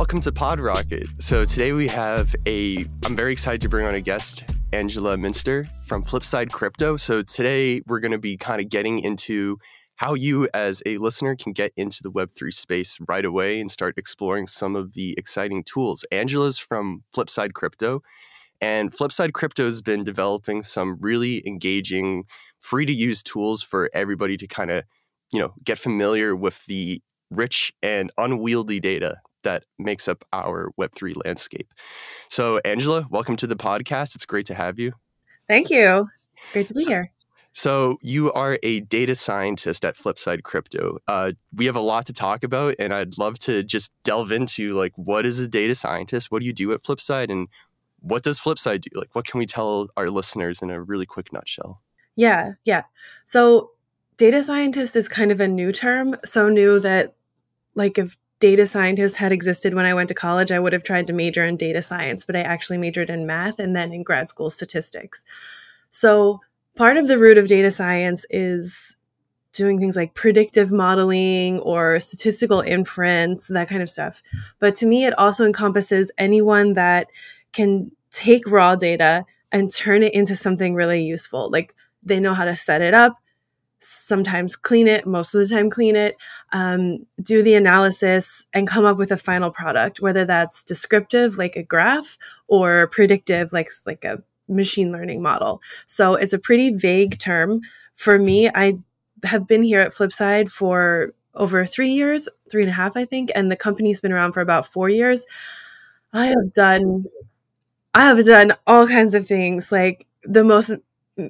Welcome to Pod Rocket. So today we have a I'm very excited to bring on a guest, Angela Minster from Flipside Crypto. So today we're going to be kind of getting into how you as a listener can get into the web3 space right away and start exploring some of the exciting tools. Angela's from Flipside Crypto and Flipside Crypto has been developing some really engaging free to use tools for everybody to kind of, you know, get familiar with the rich and unwieldy data that makes up our Web3 landscape. So, Angela, welcome to the podcast. It's great to have you. Thank you. Great to be so, here. So, you are a data scientist at Flipside Crypto. Uh, we have a lot to talk about, and I'd love to just delve into like what is a data scientist? What do you do at Flipside? And what does Flipside do? Like, what can we tell our listeners in a really quick nutshell? Yeah, yeah. So, data scientist is kind of a new term, so new that like if data scientist had existed when I went to college, I would have tried to major in data science, but I actually majored in math and then in grad school statistics. So, part of the root of data science is doing things like predictive modeling or statistical inference, that kind of stuff. But to me, it also encompasses anyone that can take raw data and turn it into something really useful. Like they know how to set it up, sometimes clean it, most of the time clean it, um, do the analysis, and come up with a final product, whether that's descriptive, like a graph, or predictive, like, like a machine learning model. So it's a pretty vague term. For me, I have been here at Flipside for over three years, three and a half, I think, and the company's been around for about four years. I have done, I have done all kinds of things, like the most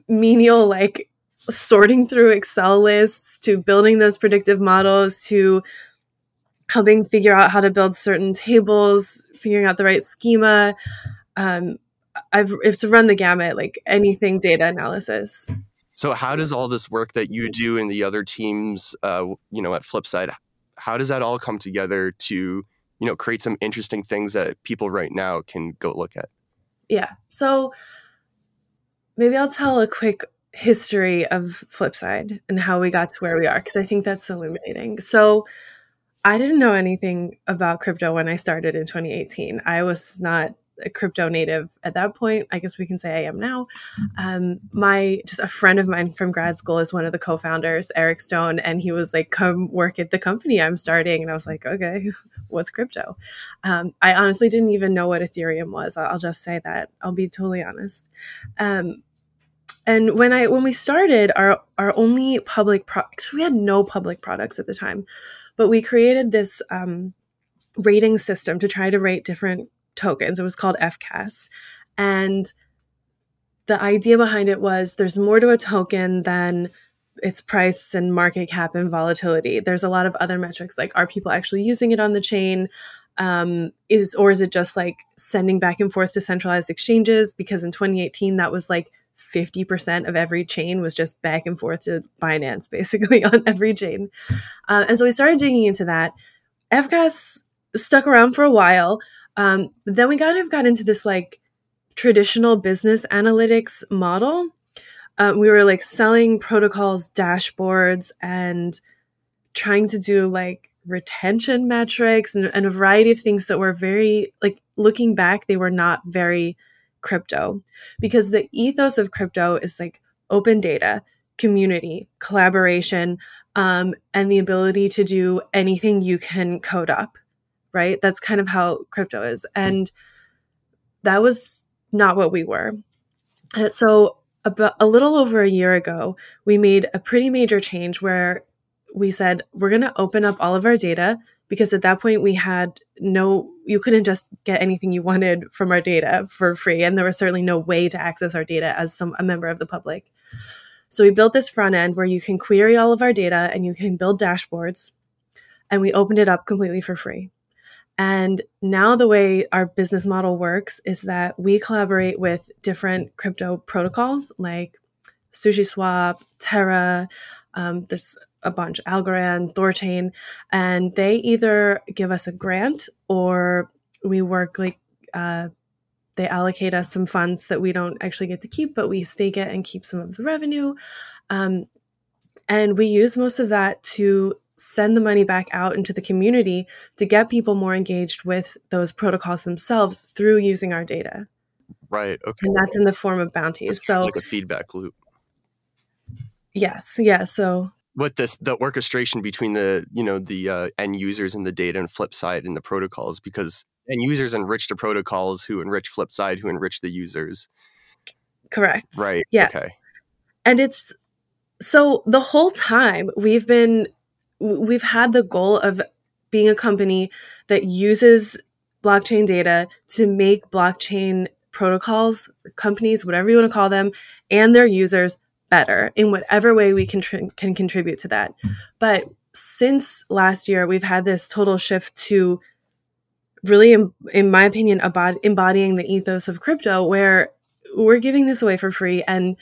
menial, like sorting through Excel lists to building those predictive models to helping figure out how to build certain tables, figuring out the right schema. Um, I've it's run the gamut, like anything data analysis. So, how does all this work that you do and the other teams, uh, you know, at Flipside, how does that all come together to, you know, create some interesting things that people right now can go look at? Yeah. So, maybe I'll tell a quick history of Flipside and how we got to where we are because I think that's illuminating. So I didn't know anything about crypto when I started in 2018. I was not a crypto native at that point. I guess we can say I am now. Um, my just a friend of mine from grad school is one of the co-founders, Eric Stone, and he was like, "Come work at the company I'm starting." And I was like, "Okay, what's crypto?" Um, I honestly didn't even know what Ethereum was. I'll, just say that. I'll be totally honest. Um, and when I when we started our our only public products, we had no public products at the time, but we created this um, rating system to try to rate different tokens. It was called FCAS, and the idea behind it was there's more to a token than its price and market cap and volatility. There's a lot of other metrics like are people actually using it on the chain? Um, is or is it just like sending back and forth to centralized exchanges? Because in 2018, that was like 50% of every chain was just back and forth to Binance, basically on every chain. Uh, and so we started digging into that. FCAS stuck around for a while. Um, then we kind of got into this like traditional business analytics model. Um, we were like selling protocols, dashboards, and trying to do like retention metrics and, and a variety of things that were very like looking back, they were not very crypto because the ethos of crypto is like open data, community, collaboration, um, and the ability to do anything you can code up, right? That's kind of how crypto is. And that was not what we were. And so, about a little over a year ago, we made a pretty major change where we said we're going to open up all of our data because at that point we had no you couldn't just get anything you wanted from our data for free and there was certainly no way to access our data as some a member of the public so we built this front end where you can query all of our data and you can build dashboards and we opened it up completely for free and now the way our business model works is that we collaborate with different crypto protocols like SushiSwap, Terra. Um, there's a bunch algorand thorchain and they either give us a grant or we work like uh, they allocate us some funds that we don't actually get to keep but we stake it and keep some of the revenue um, and we use most of that to send the money back out into the community to get people more engaged with those protocols themselves through using our data. Right. Okay. And that's in the form of bounties. So like a feedback loop. Yes. Yeah. So what this the orchestration between the you know the uh, end users and the data and Flipside and the protocols because end users enrich the protocols who enrich Flipside who enrich the users. Correct. Right. Yeah. Okay. And it's so the whole time we've been we've had the goal of being a company that uses blockchain data to make blockchain protocols, companies, whatever you want to call them, and their users better in whatever way we can tr- can contribute to that. Hmm. But since last year, we've had this total shift to really, in, in my opinion, about embodying the ethos of crypto, where we're giving this away for free and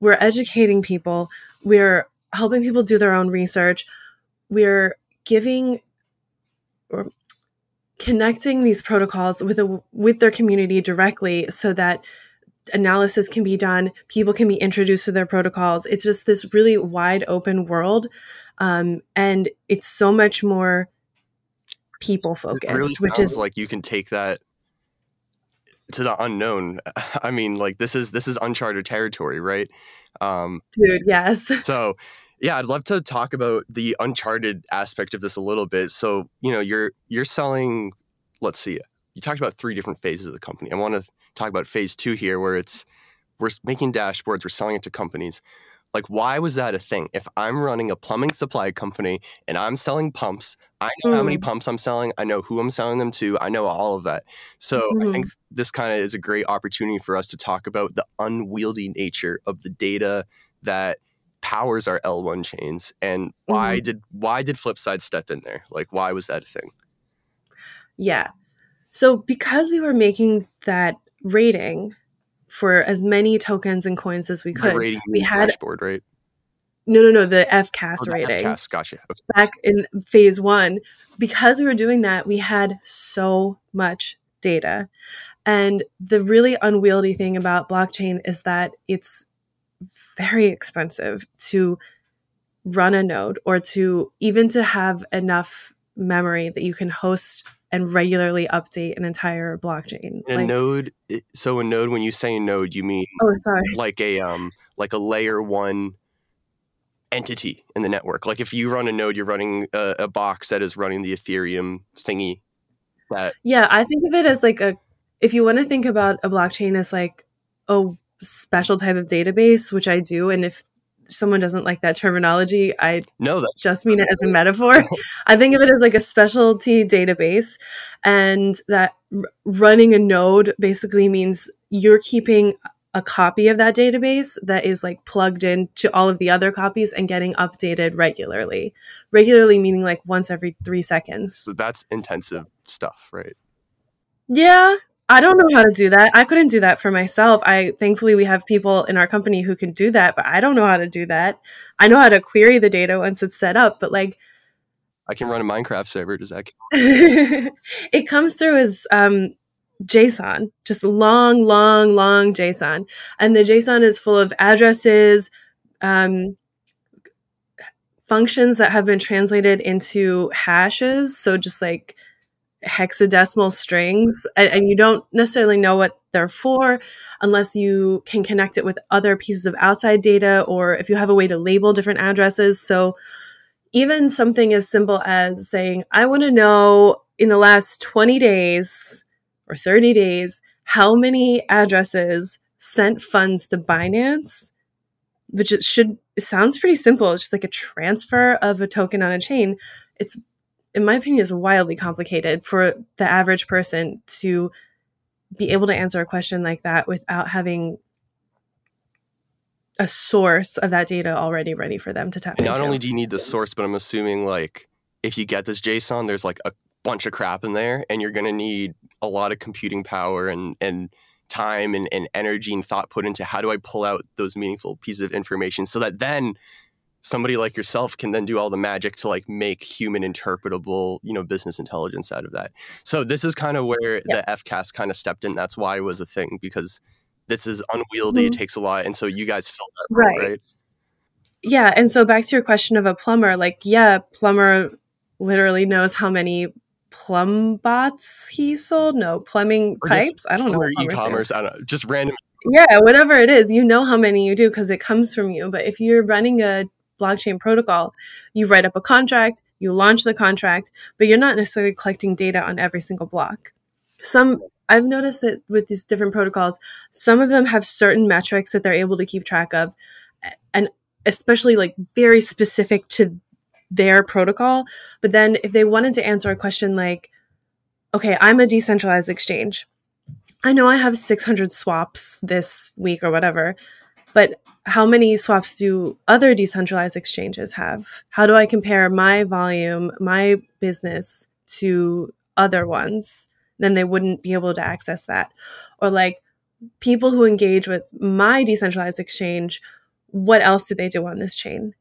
we're educating people, we're helping people do their own research, we're giving or connecting these protocols with a with their community directly so that analysis can be done people can be introduced to their protocols. It's just this really wide open world um, and it's so much more people focused really which is like you can take that to the unknown. I mean like this is this is uncharted territory right? Um dude yes. so yeah i'd love to talk about the uncharted aspect of this a little bit. So you know you're you're selling let's see you talked about three different phases of the company. I want to talk about phase two here where it's we're making dashboards we're selling it to companies like why was that a thing if i'm running a plumbing supply company and i'm selling pumps i know mm. how many mm. pumps i'm selling i know who i'm selling them to i know all of that so mm. i think mm-hmm. this kind of is a great opportunity for us to talk about the unwieldy nature of the data that powers our L1 chains and why mm. did why did Flipside step in there? Like why was that a thing? Yeah. So because we were making that rating for as many tokens and coins as we could, we had dashboard, right? No, no, no, the FCAS oh, the rating. FCAS, gotcha. Okay. Back in phase one, because we were doing that, we had so much data. And the really unwieldy thing about blockchain is that it's very expensive to run a node or to even to have enough memory that you can host and regularly update an entire blockchain. A like, node. So a node. When you say node, you mean oh, sorry, like a um, like a layer one entity in the network. Like if you run a node, you're running a, a box that is running the Ethereum thingy. That yeah, I think of it as like a. If you want to think about a blockchain as like a special type of database, which I do, and if someone doesn't like that terminology, I no, that's just mean it as a metaphor. I think of it as like a specialty database, and that r- running a node basically means you're keeping a copy of that database that is like plugged in to all of the other copies and getting updated regularly. Regularly meaning like once every three seconds. So that's intensive stuff, right? Yeah, I don't know how to do that. I couldn't do that for myself. I thankfully we have people in our company who can do that, but I don't know how to do that. I know how to query the data once it's set up, but like I can run a Minecraft server. Does that? it comes through as um, JSON, just long, long, long JSON, and the JSON is full of addresses, um, functions that have been translated into hashes. So just like hexadecimal strings and, and, you don't necessarily know what they're for unless you can connect it with other pieces of outside data or if you have a way to label different addresses. So even something as simple as saying i want to know in the last 20 days or 30 days how many addresses sent funds to binance which it should it sounds pretty simple. It's just like a transfer of a token on a chain. It's in my opinion, is wildly complicated for the average person to be able to answer a question like that without having a source of that data already ready for them to tap and into. Not only do you need the source, but I'm assuming like if you get this JSON, there's like a bunch of crap in there, and you're going to need a lot of computing power and and time and, and energy and thought put into how do I pull out those meaningful pieces of information so that then somebody like yourself can then do all the magic to like make human interpretable you know business intelligence out of that so this is kind of where the fcas kind of stepped in that's why it was a thing because this is unwieldy mm-hmm. it takes a lot and so you guys filled that role, right. right yeah, and so back to your question of a plumber, like yeah, plumber literally knows how many plumb bots he sold. No, plumbing Or pipes. I don't know. E-commerce. I don't know. Just random. Yeah, whatever it is, you know how many you do because it comes from you. But if you're running a blockchain protocol, you write up a contract, you launch the contract, but you're not necessarily collecting data on every single block. Some I've noticed that with these different protocols, some of them have certain metrics that they're able to keep track of, and especially like very specific to their protocol. But then if they wanted to answer a question like, okay, I'm a decentralized exchange. I know I have 600 swaps this week or whatever, but how many swaps do other decentralized exchanges have? How do I compare my volume, my business to other ones? Then they wouldn't be able to access that. Or like people who engage with my decentralized exchange, what else did they do on this chain?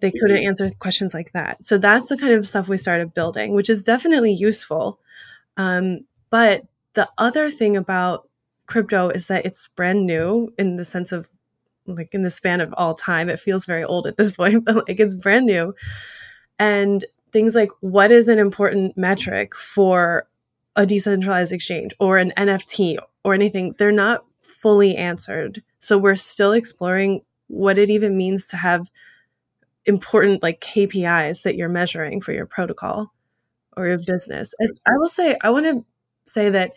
They couldn't answer questions like that. So that's the kind of stuff we started building, which is definitely useful. Um, but the other thing about crypto is that it's brand new in the sense of like in the span of all time. It feels very old at this point, but like it's brand new. And things like what is an important metric for a decentralized exchange or an NFT or anything, they're not fully answered. So we're still exploring what it even means to have important like KPIs that you're measuring for your protocol or your business. As- I will say, I want to say that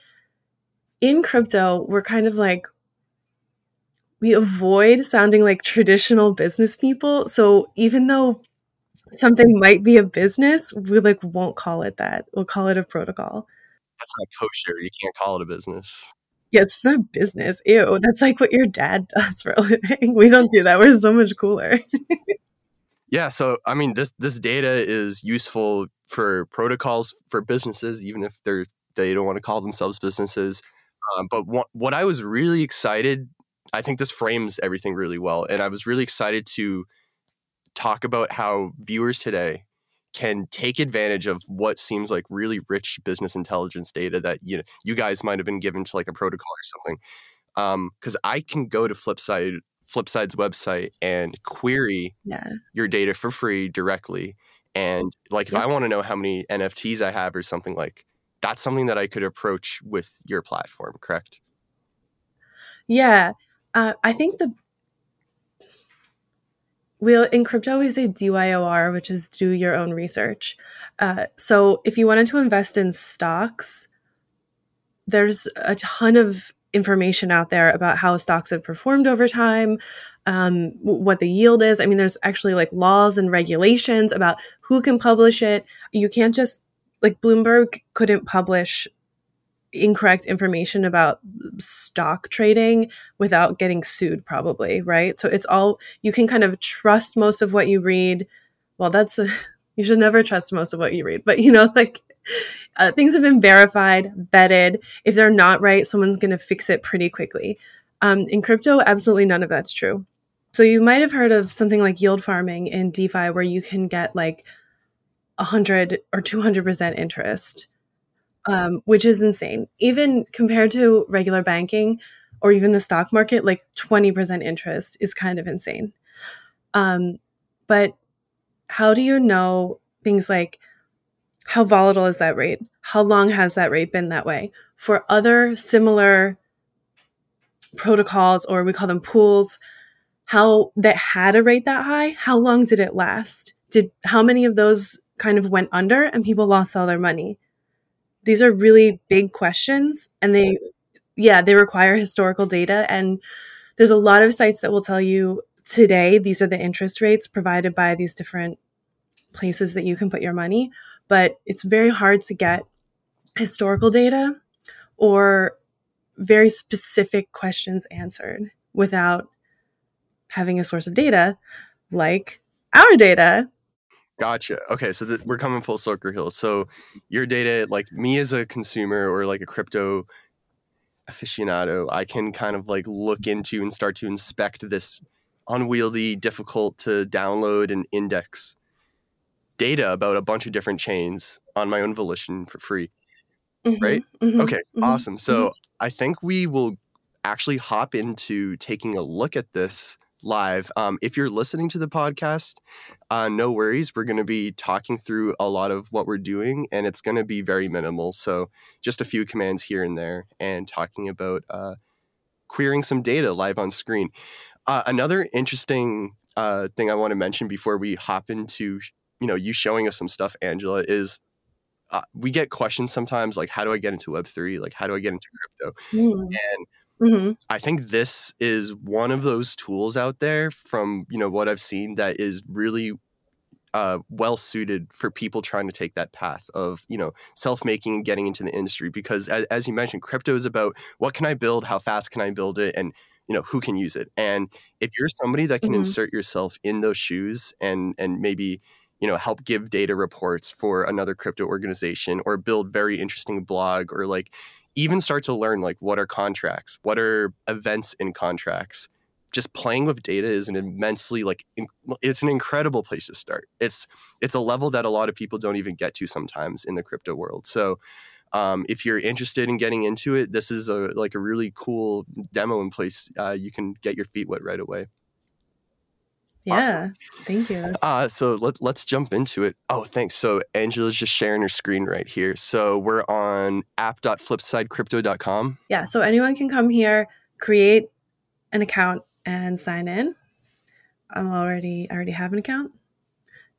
in crypto, we're kind of like, we avoid sounding like traditional business people. So even though something might be a business, we like won't call it that. We'll call it a protocol. That's not kosher. You can't call it a business. Yeah, it's not business. Ew, that's like what your dad does for a living. We don't do that. We're so much cooler. Yeah, so I mean, this this data is useful for protocols for businesses, even if they're they don't want to call themselves businesses. Um, but what what I was really excited, I think this frames everything really well, and I was really excited to talk about how viewers today can take advantage of what seems like really rich business intelligence data that you know you guys might have been given to like a protocol or something. Um, because I can go to Flipside Flipside's website and query yeah. your data for free directly. And like if Yep. I want to know how many NFTs I have or something like that's something that I could approach with your platform, correct? Yeah. Uh, I think the we'll in crypto we say DYOR, which is do your own research. Uh, so if you wanted to invest in stocks, there's a ton of information out there about how stocks have performed over time, um, what the yield is. I mean, there's actually like laws and regulations about who can publish it. You can't just like Bloomberg couldn't publish incorrect information about stock trading without getting sued probably right? So it's all you can kind of trust most of what you read. Well that's a, you should never trust most of what you read but you know like uh, things have been verified vetted. If they're not right someone's going to fix it pretty quickly. Um, in crypto absolutely none of that's true. So you might have heard of something like yield farming in defi where you can get like 100 or 200% interest um, which is insane. Even compared to regular banking or even the stock market, like 20% interest is kind of insane. Um, but how do you know things like how volatile is that rate? How long has that rate been that way? For other similar protocols, or we call them pools, how that had a rate that high, how long did it last? Did how many of those kind of went under and people lost all their money? These are really big questions and they yeah they require historical data and there's a lot of sites that will tell you today these are the interest rates provided by these different places that you can put your money but it's very hard to get historical data or very specific questions answered without having a source of data like our data Gotcha. Okay, so th- we're coming full circle here. So your data, like me as a consumer or like a crypto aficionado, I can kind of like look into and start to inspect this unwieldy, difficult to download and index data about a bunch of different chains on my own volition for free. Right? Mhm, Okay, mhm, awesome. So I think we will actually hop into taking a look at this live. Um, if you're listening to the podcast, uh, no worries. We're going to be talking through a lot of what we're doing, and it's going to be very minimal. So just a few commands here and there, and talking about uh, querying some data live on screen. Uh, another interesting uh, thing I want to mention before we hop into you know you showing us some stuff, Angela, is uh, we get questions sometimes like, how do I get into Web three? Like, how do I get into crypto? Mm. And Mm-hmm. I think this is one of those tools out there from you know what I've seen that is really uh, well suited for people trying to take that path of you know self making and getting into the industry because as, as you mentioned, crypto is about what can I build, how fast can I build it, and you know who can use it. And if you're somebody that can mm-hmm. insert yourself in those shoes and and maybe you know help give data reports for another crypto organization or build very interesting blog or like even start to learn like what are contracts, what are events in contracts. Just playing with data is an immensely like it's an incredible place to start. It's it's a level that a lot of people don't even get to sometimes in the crypto world. So um, if you're interested in getting into it, this is a like a really cool demo in place. Uh, you can get your feet wet right away. Yeah, awesome. thank you. Uh, so let, let's jump into it. Oh, thanks. So Angela's just sharing her screen right here. So we're on app.flipsidecrypto.com. Yeah, so anyone can come here, create an account, and sign in. I'm already I already have an account.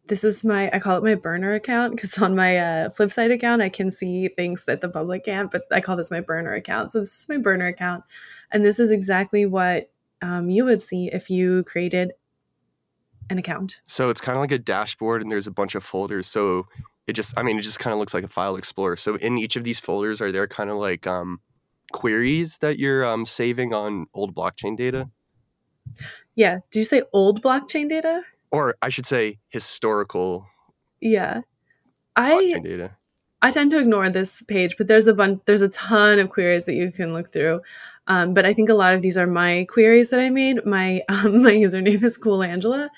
This is my I call it my burner account because on my uh, Flipside account I can see things that the public can't, but I call this my burner account. So this is my burner account, and this is exactly what um, you would see if you created an account. So it's kind of like a dashboard and there's a bunch of folders. So it just, I mean, it just kind of looks like a file explorer. So in each of these folders, are there kind of like um, queries that you're um, saving on old blockchain data? Yeah. Did you say old blockchain data? Or I should say historical. Yeah. I data. I tend to ignore this page, but there's a bunch, there's a ton of queries that you can look through. Um, but I think a lot of these are my queries that I made. My um, my username is Cool Angela,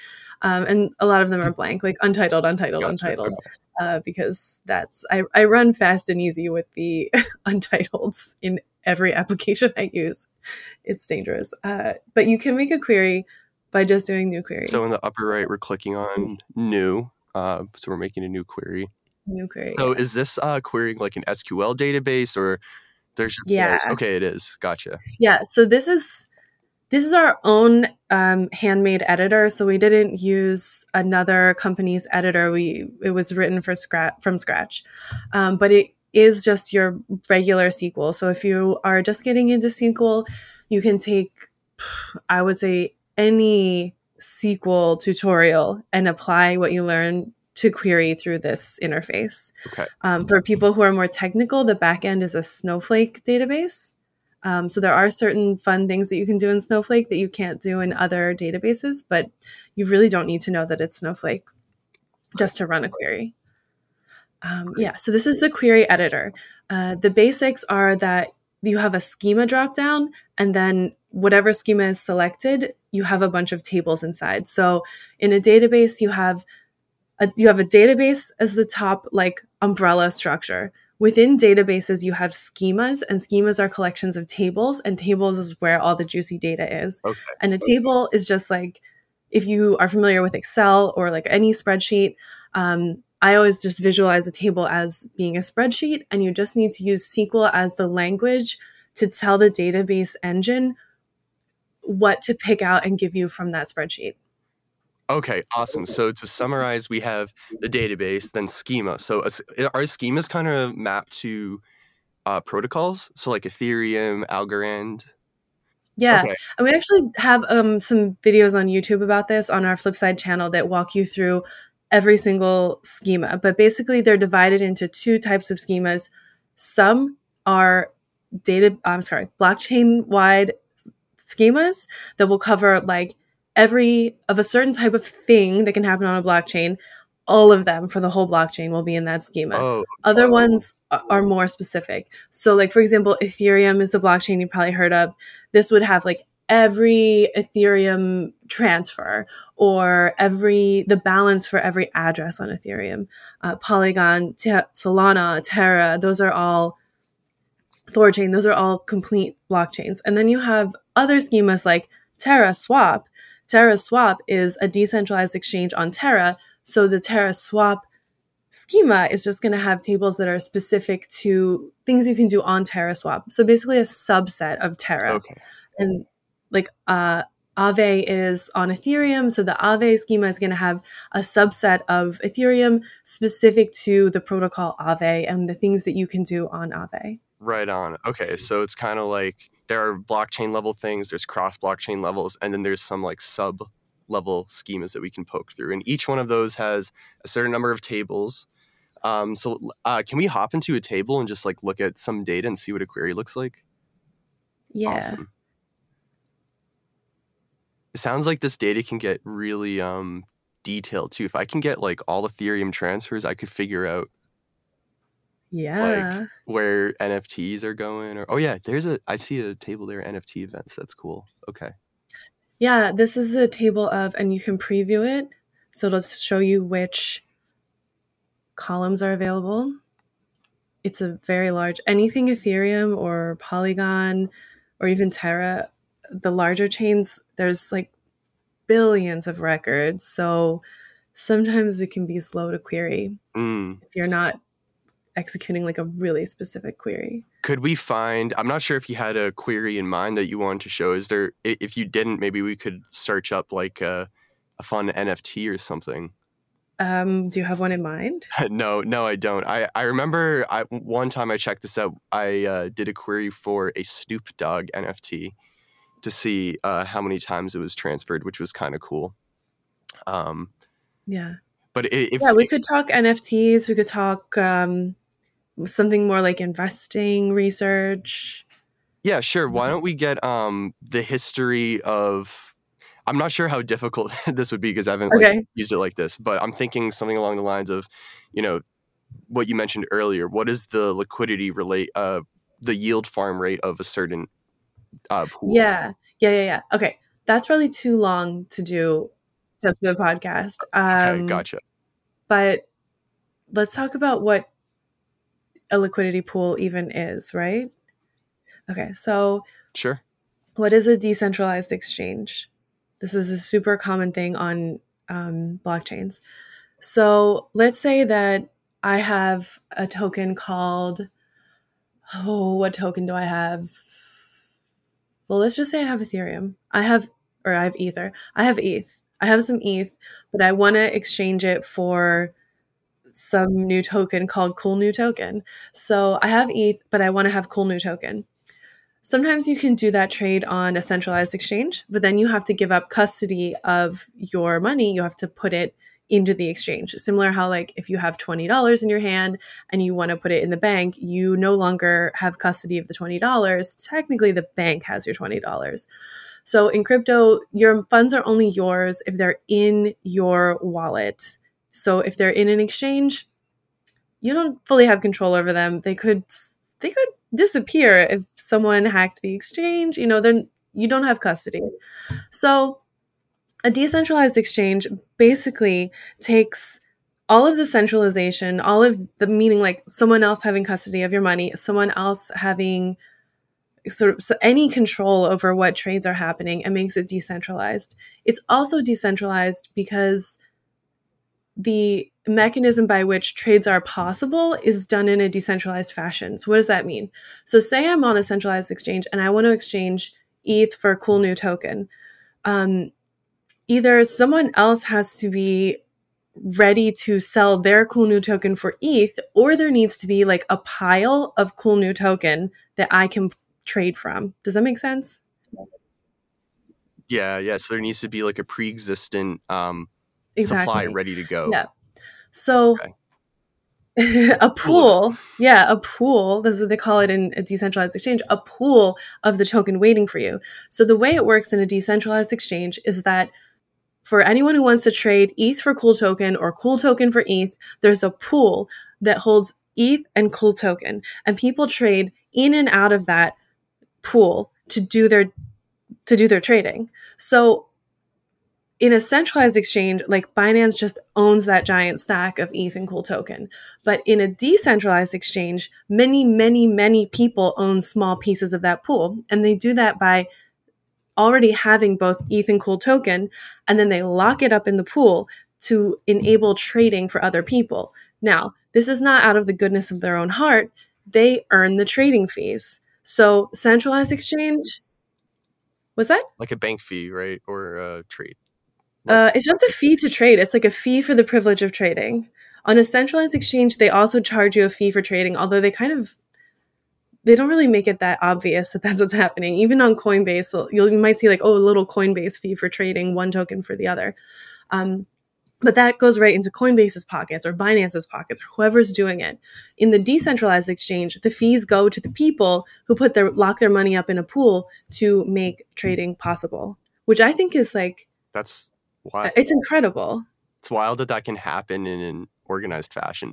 um, and a lot of them are blank, like untitled, untitled, gotcha. untitled, uh, because that's I, I run fast and easy with the untitleds in every application I use. It's dangerous, uh, but you can make a query by just doing new query. So in the upper right, we're clicking on new. Uh, so we're making a new query. New query. So is this uh, querying like an SQL database or there's just yeah. Like, okay, it is. Gotcha. Yeah. So this is this is our own um, handmade editor. So we didn't use another company's editor. We it was written for scratch from scratch, um, but it is just your regular SQL. So if you are just getting into SQL, you can take, I would say, any SQL tutorial and apply what you learn to query through this interface. Okay. Um, for people who are more technical, the backend is a Snowflake database. Um, so there are certain fun things that you can do in Snowflake that you can't do in other databases, but you really don't need to know that it's Snowflake just to run a query. Um, yeah, so this is the query editor. Uh, the basics are that you have a schema dropdown, and then whatever schema is selected, you have a bunch of tables inside. So in a database, you have a, you have a database as the top like umbrella structure. Within databases, you have schemas, and schemas are collections of tables, and tables is where all the juicy data is. Okay. And a table is just like if you are familiar with Excel or like any spreadsheet, um, I always just visualize a table as being a spreadsheet, and you just need to use SQL as the language to tell the database engine what to pick out and give you from that spreadsheet. Okay, awesome. So to summarize, we have the database, then schema. So our schemas kind of map to uh, protocols, so like Ethereum, Algorand. Yeah, okay. and we actually have um, some videos on YouTube about this on our Flipside channel that walk you through every single schema. But basically, they're divided into two types of schemas. Some are data. I'm sorry, blockchain wide schemas that will cover like every of a certain type of thing that can happen on a blockchain all of them for the whole blockchain will be in that schema. Oh, Other oh. ones are more specific. So, like for example, Ethereum is a blockchain you probably heard of. This would have like every Ethereum transfer or every the balance for every address on Ethereum. Uh, Polygon, Te- Solana, Terra, those are all Thorchain. Those are all complete blockchains. And then you have other schemas like Terra Swap Terra Swap is a decentralized exchange on Terra. So the Terra Swap schema is just going to have tables that are specific to things you can do on Terra Swap. So basically a subset of Terra. Okay. And like uh Aave is on Ethereum, so the Aave schema is going to have a subset of Ethereum specific to the protocol Aave and the things that you can do on Aave. Right on. Okay, so it's kind of like there are blockchain level things, there's cross blockchain levels, and then there's some like sub level schemas that we can poke through. And each one of those has a certain number of tables. Um, so uh, can we hop into a table and just like look at some data and see what a query looks like? Yeah. Awesome. It sounds like this data can get really um, detailed too. If I can get like all Ethereum transfers, I could figure out Yeah. like where NFTs are going. Or oh yeah, there's a I see a table there NFT events. That's cool. Okay. Yeah, this is a table of, and you can preview it. So it'll show you which columns are available. It's a very large, anything Ethereum or Polygon or even Terra, the larger chains, there's like billions of records. So sometimes it can be slow to query Mm. if you're not executing like a really specific query. Could we find? I'm not sure if you had a query in mind that you wanted to show. Is there? If you didn't, maybe we could search up like a, a fun NFT or something. Um, do you have one in mind? no, no, I don't. I, I remember I, one time I checked this out. I uh, did a query for a Snoop Dogg NFT to see uh, how many times it was transferred, which was kind of cool. Um, Yeah. but if yeah, we could talk NFTs. We could talk um, something more like investing research. yeah, sure. Why don't we get um, the history of? I'm not sure how difficult this would be because I haven't like, Okay. used it like this, but I'm thinking something along the lines of, you know, what you mentioned earlier. What is the liquidity relate? Uh, the yield farm rate of a certain uh, pool? Yeah, yeah, yeah, yeah. Okay, that's probably too long to do just for the podcast. Okay, Um, gotcha. But let's talk about what a liquidity pool even is, right? Okay, so Sure. what is a decentralized exchange? This is a super common thing on um, blockchains. So let's say that I have a token called, oh, what token do I have? Well, let's just say I have Ethereum. I have, or I have Ether. I have ETH. I have some ETH, but I want to exchange it for some new token called Cool New Token. So I have ETH, but I want to have Cool New Token. Sometimes you can do that trade on a centralized exchange, but then you have to give up custody of your money. You have to put it into the exchange. Similar how like if you have $20 in your hand and you want to put it in the bank, you no longer have custody of the $20. Technically the bank has your $20. So in crypto, your funds are only yours if they're in your wallet. So if they're in an exchange, you don't fully have control over them. They could they could disappear if someone hacked the exchange. You know, then you don't have custody. So a decentralized exchange basically takes all of the centralization, all of the meaning like someone else having custody of your money, someone else having sort of so any control over what trades are happening and makes it decentralized. It's also decentralized because the mechanism by which trades are possible is done in a decentralized fashion. So what does that mean? So say I'm on a centralized exchange and I want to exchange ETH for a cool new token. Um, either someone else has to be ready to sell their cool new token for ETH, or there needs to be like a pile of cool new token that I can trade from. Does that make sense? Yeah, yeah. So there needs to be like a pre-existent um, supply Exactly. ready to go. Yeah. So Okay. a pool, yeah, a pool, this is what they call it in a decentralized exchange, a pool of the token waiting for you. So the way it works in a decentralized exchange is that for anyone who wants to trade ETH for cool token or cool token for ETH, there's a pool that holds ETH and cool token. And people trade in and out of that pool to do their to do their trading. So in a centralized exchange, like Binance just owns that giant stack of ETH and cool token. But in a decentralized exchange, many, many, many people own small pieces of that pool. And they do that by already having both ETH and Cool token, and then they lock it up in the pool to enable trading for other people. Now, this is not out of the goodness of their own heart. They earn the trading fees. So, centralized exchange, was that? Like a bank fee, right? Or a trade. Uh, it's just a fee to trade. It's like a fee for the privilege of trading. On a centralized exchange, they also charge you a fee for trading, although they kind of they don't really make it that obvious that that's what's happening. Even on Coinbase, you might see like, oh, a little Coinbase fee for trading one token for the other. Um, but that goes right into Coinbase's pockets or Binance's pockets or whoever's doing it. In the decentralized exchange, the fees go to the people who put their lock their money up in a pool to make trading possible, which I think is like that's It's incredible. It's wild that that can happen in an organized fashion.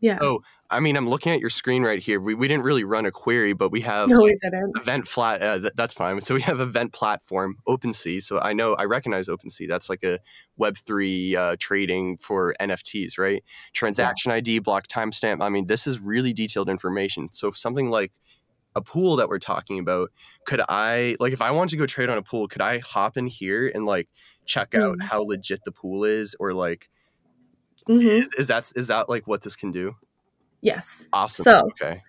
Yeah. Oh, I mean, I'm looking at your screen right here. We, we didn't really run a query, but we have no, we didn't. event flat. Uh, th- that's fine. So we have event platform OpenSea. So I know I recognize OpenSea. That's like a Web three uh, trading for NFTs, right? Transaction yeah. ID, block timestamp. I mean, this is really detailed information. So something like a pool that we're talking about, could I like if I want to go trade on a pool, could I hop in here and like check mm. out how legit the pool is, or like Mm-hmm. Is, is that is that like what this can do? Yes. Awesome. So okay.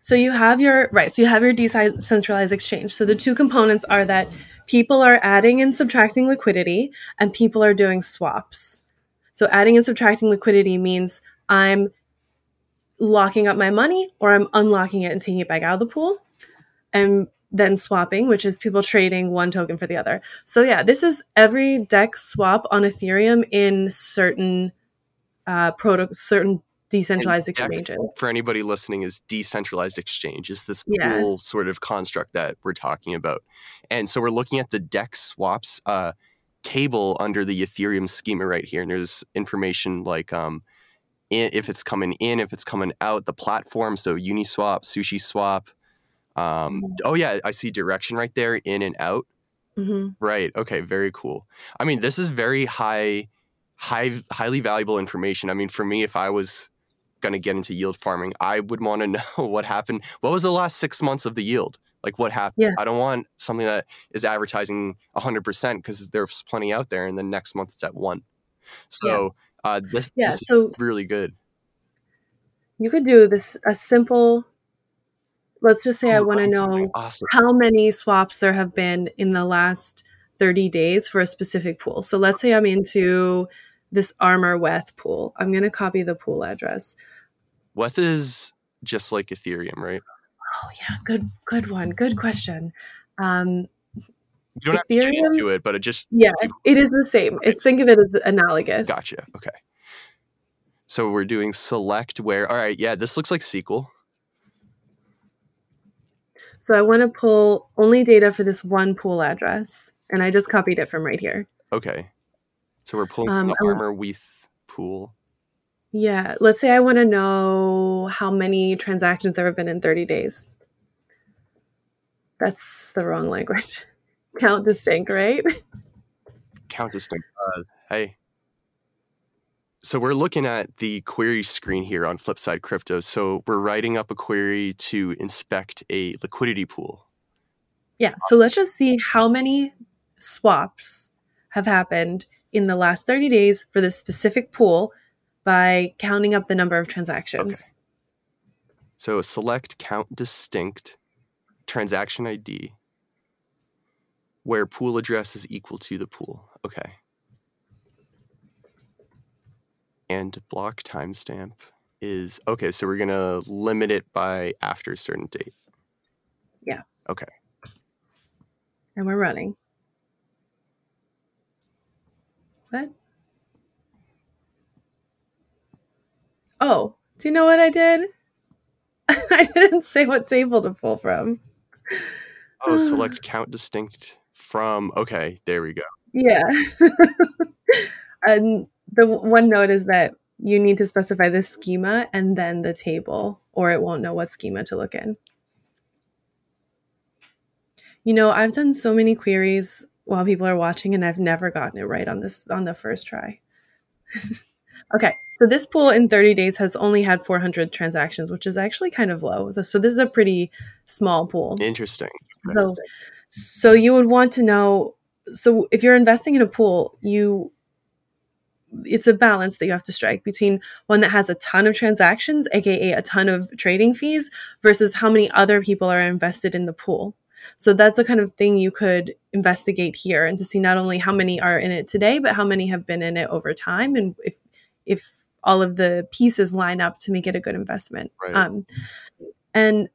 So you have your right. So you have your decentralized exchange. So the two components are that people are adding and subtracting liquidity, and people are doing swaps. So adding and subtracting liquidity means I'm locking up my money or I'm unlocking it and taking it back out of the pool. And then swapping, which is people trading one token for the other. So yeah, this is every DEX swap on Ethereum in certain uh, product certain decentralized exchanges. For anybody listening, is decentralized exchange is this yeah. cool sort of construct that we're talking about, and so we're looking at the DEX swaps uh, table under the Ethereum schema right here, and there's information like um, if it's coming in, if it's coming out, the platform. So Uniswap, SushiSwap. Um, mm-hmm. Oh yeah, I see direction right there, in and out. Mm-hmm. Right. Okay. Very cool. I mean, this is very high high, highly valuable information. I mean, for me, if I was going to get into yield farming, I would want to know what happened. What was the last six months of the yield? Like what happened? Yeah. I don't want something that is advertising 100% because there's plenty out there and then next month it's at one. So yeah. Uh, this, yeah, this so really good. You could do this a simple. Let's just say oh, I want to know awesome. how many swaps there have been in the last 30 days for a specific pool. So let's say I'm into this armor weth pool. I'm going to copy the pool address. Weth is just like Ethereum, right? Oh yeah, good good one. Good question. Um, you don't Ethereum, have to, to it, but it just yeah, it is the same. It's think of it as analogous. Gotcha. Okay. So we're doing select where. All right. Yeah, this looks like SQL. So I want to pull only data for this one pool address, and I just copied it from right here. Okay. So we're pulling um, the armor weth pool. Yeah. Let's say I want to know how many transactions there have been in 30 days. That's the wrong language. Count distinct, right? Count distinct. Uh, hey. So we're looking at the query screen here on Flipside Crypto. So we're writing up a query to inspect a liquidity pool. Yeah. So let's just see how many swaps have happened in the last 30 days for this specific pool by counting up the number of transactions. Okay. So select count distinct transaction ID where pool address is equal to the pool. Okay. And block timestamp is okay, so we're gonna limit it by after a certain date. Yeah. Okay. And we're running. What? Oh, do you know what I did? I didn't say what table to pull from. Oh, select count distinct from. Okay, there we go. Yeah. and the one note is that you need to specify the schema and then the table, or it won't know what schema to look in. You know, I've done so many queries while people are watching and I've never gotten it right on this on the first try. okay, so this pool in 30 days has only had 400 transactions, which is actually kind of low. So this is a pretty small pool. Interesting. So So you would want to know. So if you're investing in a pool, you it's a balance that you have to strike between one that has a ton of transactions, aka a ton of trading fees, versus how many other people are invested in the pool. So that's the kind of thing you could investigate here and to see not only how many are in it today, but how many have been in it over time and if if all of the pieces line up to make it a good investment. Right. Um, and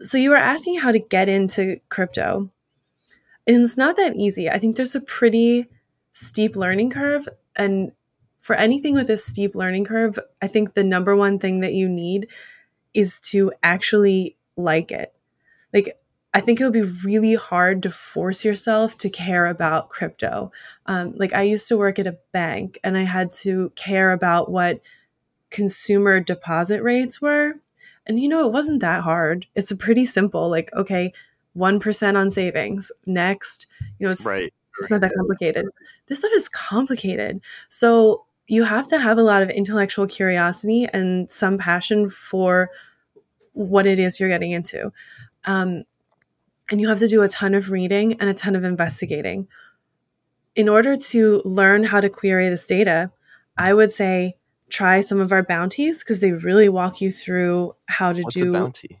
so you were asking how to get into crypto. And it's not that easy. I think there's a pretty steep learning curve. And for anything with a steep learning curve, I think the number one thing that you need is to actually like it. Like, I think it would be really hard to force yourself to care about crypto. Um, like, I used to work at a bank and I had to care about what consumer deposit rates were. And you know, it wasn't that hard. It's a pretty simple, like, okay, 1% on savings. Next, you know, it's, Right. it's not that complicated. This stuff is complicated. So you have to have a lot of intellectual curiosity and some passion for what it is you're getting into. Um, and you have to do a ton of reading and a ton of investigating. In order to learn how to query this data, I would say try some of our bounties because they really walk you through how to What's do a bounty?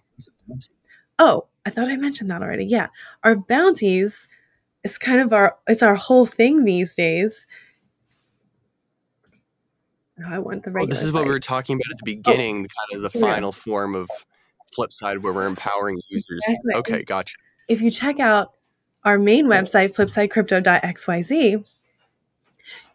Oh, I thought I mentioned that already. Yeah. Our bounties is kind of our it's our whole thing these days. I want the Oh, regular this is what we were talking about at the oh, beginning, kind of the Yeah. final form of Flipside where we're empowering users. Exactly. Okay, gotcha. If you check out our main website, flipsidecrypto.xyz,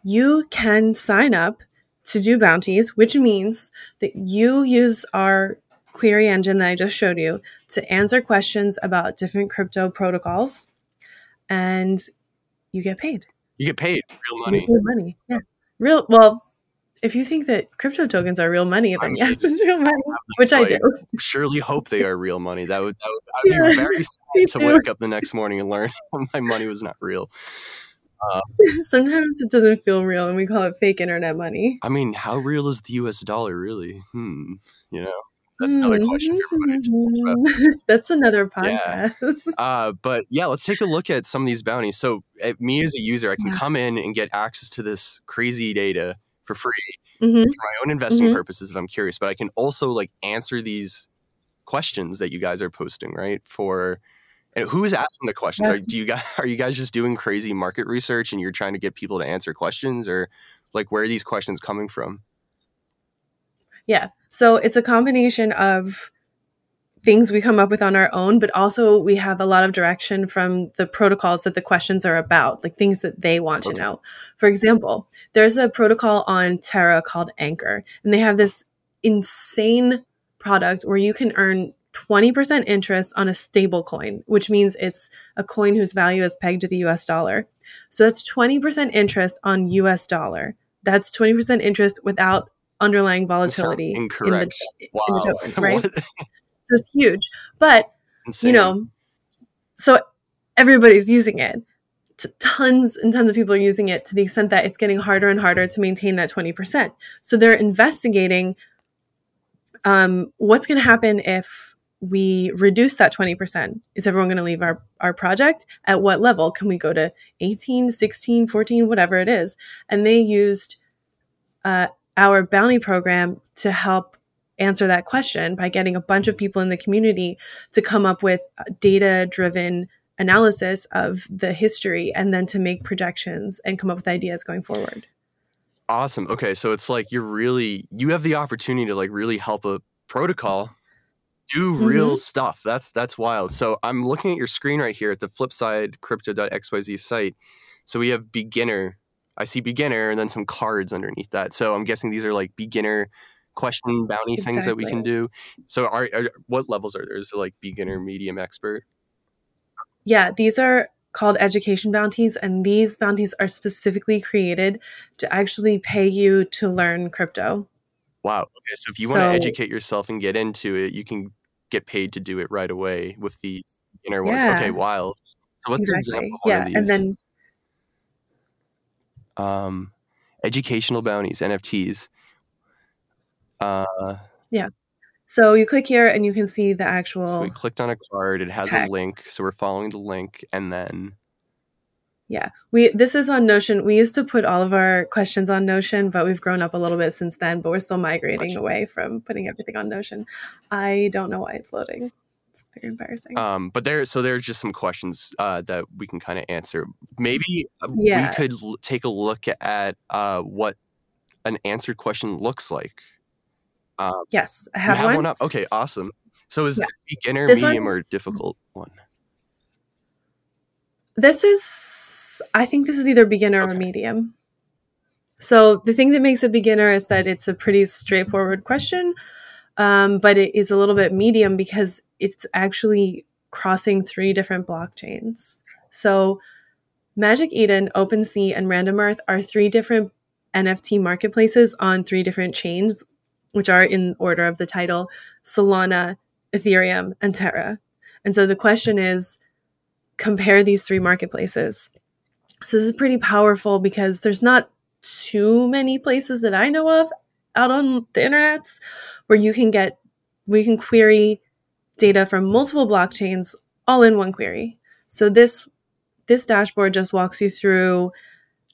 you can sign up to do bounties, which means that you use our query engine that I just showed you to answer questions about different crypto protocols and you get paid. You get paid real money. paid money. Yeah. Real well, if you think that crypto tokens are real money, I then yes, it's real money, which I do. Surely hope they are real money. That would, that would I'd Yeah, be very sad to too. wake up the next morning and learn my money was not real. Uh, Sometimes it doesn't feel real and we call it fake internet money. I mean, how real is the U.S. dollar really? Hmm. You know, that's another question. for another time. Hmm. That's another Yeah. podcast. Uh, but yeah, let's take a look at some of these bounties. So, uh, me as a user, I can Yeah. come in and get access to this crazy data for free Mhm. for my own investing Mhm. purposes if I'm curious. But I can also like answer these questions that you guys are posting, right? For and who is asking the questions? Are do you guys are you guys just doing crazy market research and you're trying to get people to answer questions, or like where are these questions coming from? Yeah. So it's a combination of things we come up with on our own, but also we have a lot of direction from the protocols that the questions are about, like things that they want to know. For example, there's a protocol on Terra called Anchor, and they have this insane product where you can earn 20% interest on a stable coin, which means it's a coin whose value is pegged to the US dollar. So that's 20% interest on US dollar. That's 20% interest without underlying volatility in the, incorrect. in Wow. the token, right? it's huge. But Insane. you know, so everybody's using it. T- tons and tons of people are using it to the extent that it's getting harder and harder to maintain that 20%. So they're investigating um, what's going to happen if we reduce that 20%. Is everyone going to leave our, our project? At what level? Can we go to 18, 16, 14, whatever it is? And they used uh, our bounty program to help answer that question by getting a bunch of people in the community to come up with data driven analysis of the history and then to make projections and come up with ideas going forward. Awesome. Okay, so it's like you're really you have the opportunity to like really help a protocol do mm-hmm. real stuff. That's that's wild. So I'm looking at your screen right here at the flipside crypto.xyz site. So we have beginner. I see beginner and then some cards underneath that. So I'm guessing these are like beginner question bounty things that we can do. So are, are what levels are there? Is it like beginner, medium, expert? Yeah, these are called education bounties, and these bounties are specifically created to actually pay you to learn crypto. Wow. Okay, so if you want to educate yourself and get into it, you can get paid to do it right away with these beginner ones. Yeah. Okay, wild. So what's Exactly. an example Yeah, of these? and then um, educational bounties, NFTs. Uh, yeah. So you click here and you can see the actual. So we clicked on a card. It has text. a link, so we're following the link, and then Yeah, we this is on Notion. We used to put all of our questions on Notion, but we've grown up a little bit since then. But we're still migrating Gotcha. away from putting everything on Notion. I don't know why it's loading. It's very embarrassing. um, but there, so there's just some questions uh, that we can kind of answer. Maybe uh, Yeah. we could l- take a look at uh, what an answered question looks like. Um, yes, I you have, one. up. Okay, awesome. So is Yeah. beginner, This one- medium, or difficult one? This is, I think this is either beginner or medium. So the thing that makes a beginner is that it's a pretty straightforward question, um, but it is a little bit medium because it's actually crossing three different blockchains. So Magic Eden, OpenSea, and Random Earth are three different NFT marketplaces on three different chains, which are in order of the title Solana, Ethereum, and Terra. And so the question is compare these three marketplaces. So this is pretty powerful because there's not too many places that I know of out on the internets where you can get we can query data from multiple blockchains all in one query. So this this dashboard just walks you through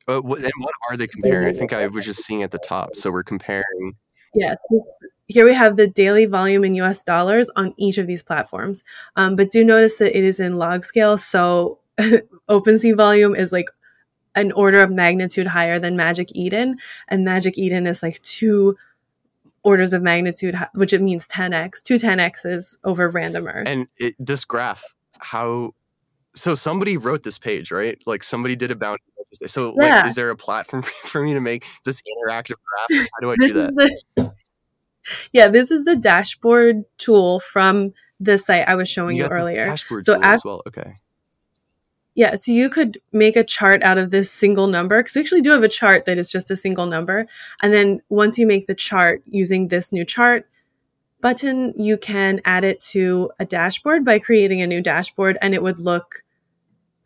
Uh, and what are they comparing? I think I was just seeing at the top. So we're comparing. Yes. Here we have the daily volume in US dollars on each of these platforms. Um, but do notice that it is in log scale. So OpenSea volume is like an order of magnitude higher than Magic Eden. And Magic Eden is like two orders of magnitude, which it means 10x, two 10x's over random earth. And it, this graph, how? So somebody wrote this page, right? Like somebody did a bounty. So like, is there a platform for me to make this interactive graph? How do I do that? the yeah, this is the dashboard tool from the site I was oh, showing you, the earlier. Dashboard So tool af- as well. Okay. Yeah, so you could make a chart out of this single number because we actually do have a chart that is just a single number. And then once you make the chart using this new chart button, you can add it to a dashboard by creating a new dashboard and it would look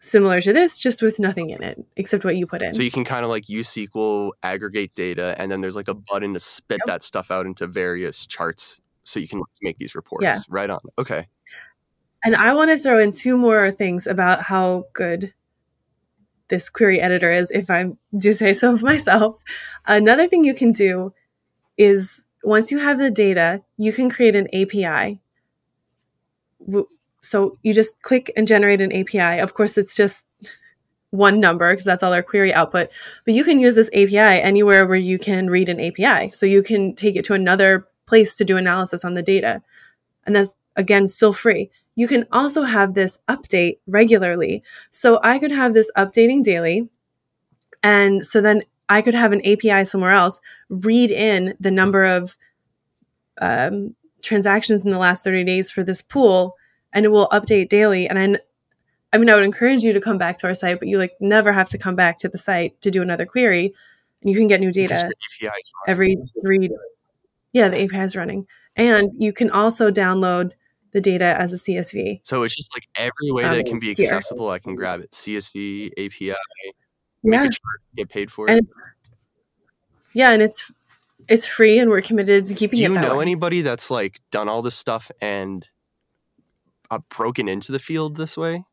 similar to this, just with nothing in it except what you put in. So you can kind of like use SQL, aggregate data, and then there's like a button to spit Yep. that stuff out into various charts so you can make these reports. Yeah. Right on. Okay. And I want to throw in two more things about how good this query editor is, if I do say so myself. Another thing you can do is once you have the data, you can create an API. So you just click and generate an API. Of course, it's just one number because that's all our query output. But you can use this API anywhere where you can read an API. So you can take it to another place to do analysis on the data. And that's again still free. You can also have this update regularly. So I could have this updating daily. And so then I could have an API somewhere else read in the number of um, transactions in the last 30 days for this pool and it will update daily. And I, I mean, I would encourage you to come back to our site, but you like never have to come back to the site to do another query. And you can get new data your API is running. every three. Yeah, the API is running. And you can also download the data as a CSV. So it's just like every way that it Um, can be here. accessible, I can grab it. CSV, API, Yeah. chart, get paid for And it. Yeah, and it's it's free and we're committed to keeping it. Do it you that know way. anybody that's like done all this stuff and uh, broken into the field this way?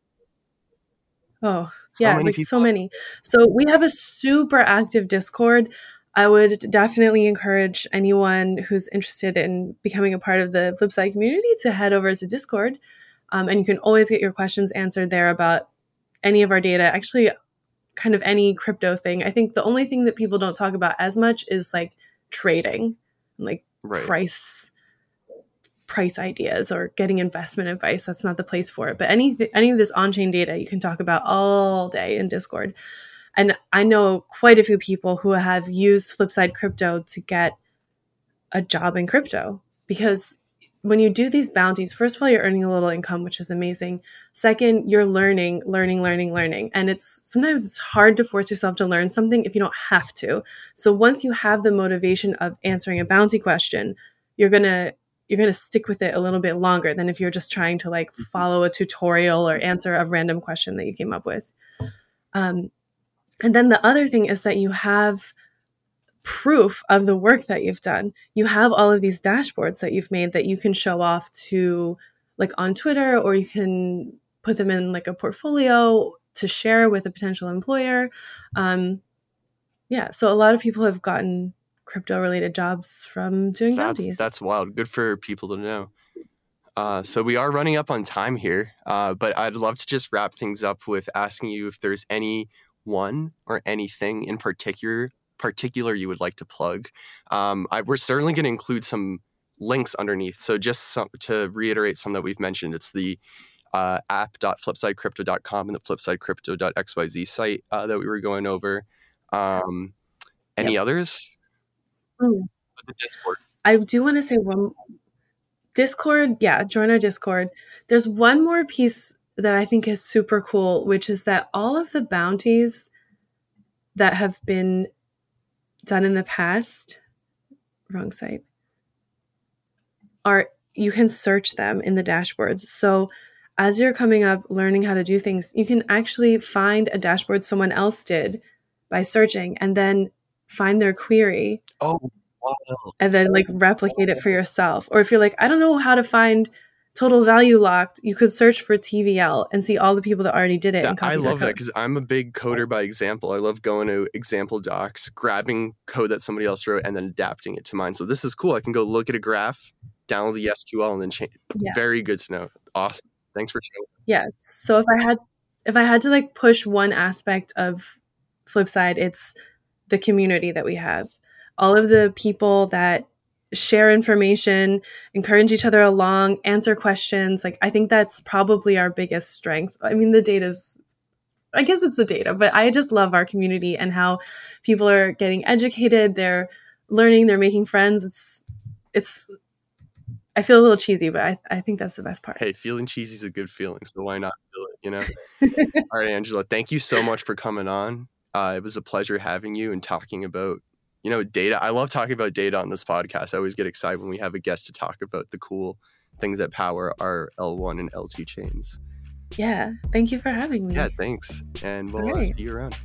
Oh, So yeah, like people. so many. So we have a super active Discord. I would definitely encourage anyone who's interested in becoming a part of the Flipside community to head over to Discord. Um, and you can always get your questions answered there about any of our data. Actually, kind of any crypto thing. I think the only thing that people don't talk about as much is like trading, like Right. price price ideas or getting investment advice that's not the place for it but any any of this on-chain data you can talk about all day in discord and i know quite a few people who have used flipside crypto to get a job in crypto because when you do these bounties first of all you're earning a little income which is amazing. Second you're learning learning learning learning. And it's sometimes it's hard to force yourself to learn something if you don't have to. So once you have the motivation of answering a bounty question you're going to you're going to stick with it a little bit longer than if you're just trying to like follow a tutorial or answer a random question that you came up with. Um, and then the other thing is that you have proof of the work that you've done. You have all of these dashboards that you've made that you can show off to like on Twitter or you can put them in like a portfolio to share with a potential employer. Um, yeah, so a lot of people have gotten crypto related jobs from doing That's bounties. that's wild. Good for people to know. Uh, so we are running up on time here, uh, but I'd love to just wrap things up with asking you if there's any one or anything in particular particular you would like to plug. Um, I, we're certainly going to include some links underneath. So just some, to reiterate some that we've mentioned, it's the uh, app.flipsidecrypto.com and the flipsidecrypto.xyz site uh, that we were going over. Um, any others? Mm. The Discord. I do want to say one Discord, yeah, join our Discord. There's one more piece that I think is super cool, which is that all of the bounties that have been done in the past, wrong site, are you can search them in the dashboards. So as you're coming up learning how to do things, you can actually find a dashboard someone else did by searching and then find their query. Oh, wow. And then like replicate it for yourself. Or if you're like, I don't know how to find total value locked, you could search for TVL and see all the people that already did it. That, I love that because I'm a big coder by example. I love going to example docs, grabbing code that somebody else wrote, and then adapting it to mine. So this is cool. I can go look at a graph, download the SQL, and then change. Yeah. Very good to know. Awesome. Thanks for sharing. Yes. So if I had if I had to like push one aspect of Flipside, it's the community that we have. All of the people that share information, encourage each other along, answer questions. Like I think that's probably our biggest strength. I mean, the data is I guess it's the data, but I just love our community and how people are getting educated, they're learning, they're making friends. It's it's I feel a little cheesy, but I, I think that's the best part. Hey, feeling cheesy is a good feeling, so why not feel it, you know? All right, Angela, thank you so much for coming on. Uh, it was a pleasure having you and talking about you know, data. I love talking about data on this podcast. I always get excited when we have a guest to talk about the cool things that power our L1 and L2 chains. Yeah. Thank you for having me. Yeah, thanks. And we'll uh, right. see you around.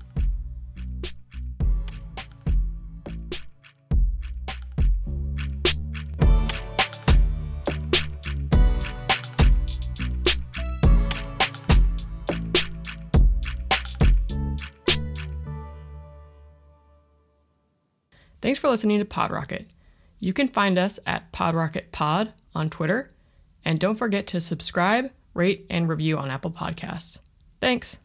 Thanks for listening to PodRocket. You can find us at PodRocketPod on Twitter, and don't forget to subscribe, rate, and review on Apple Podcasts. Thanks.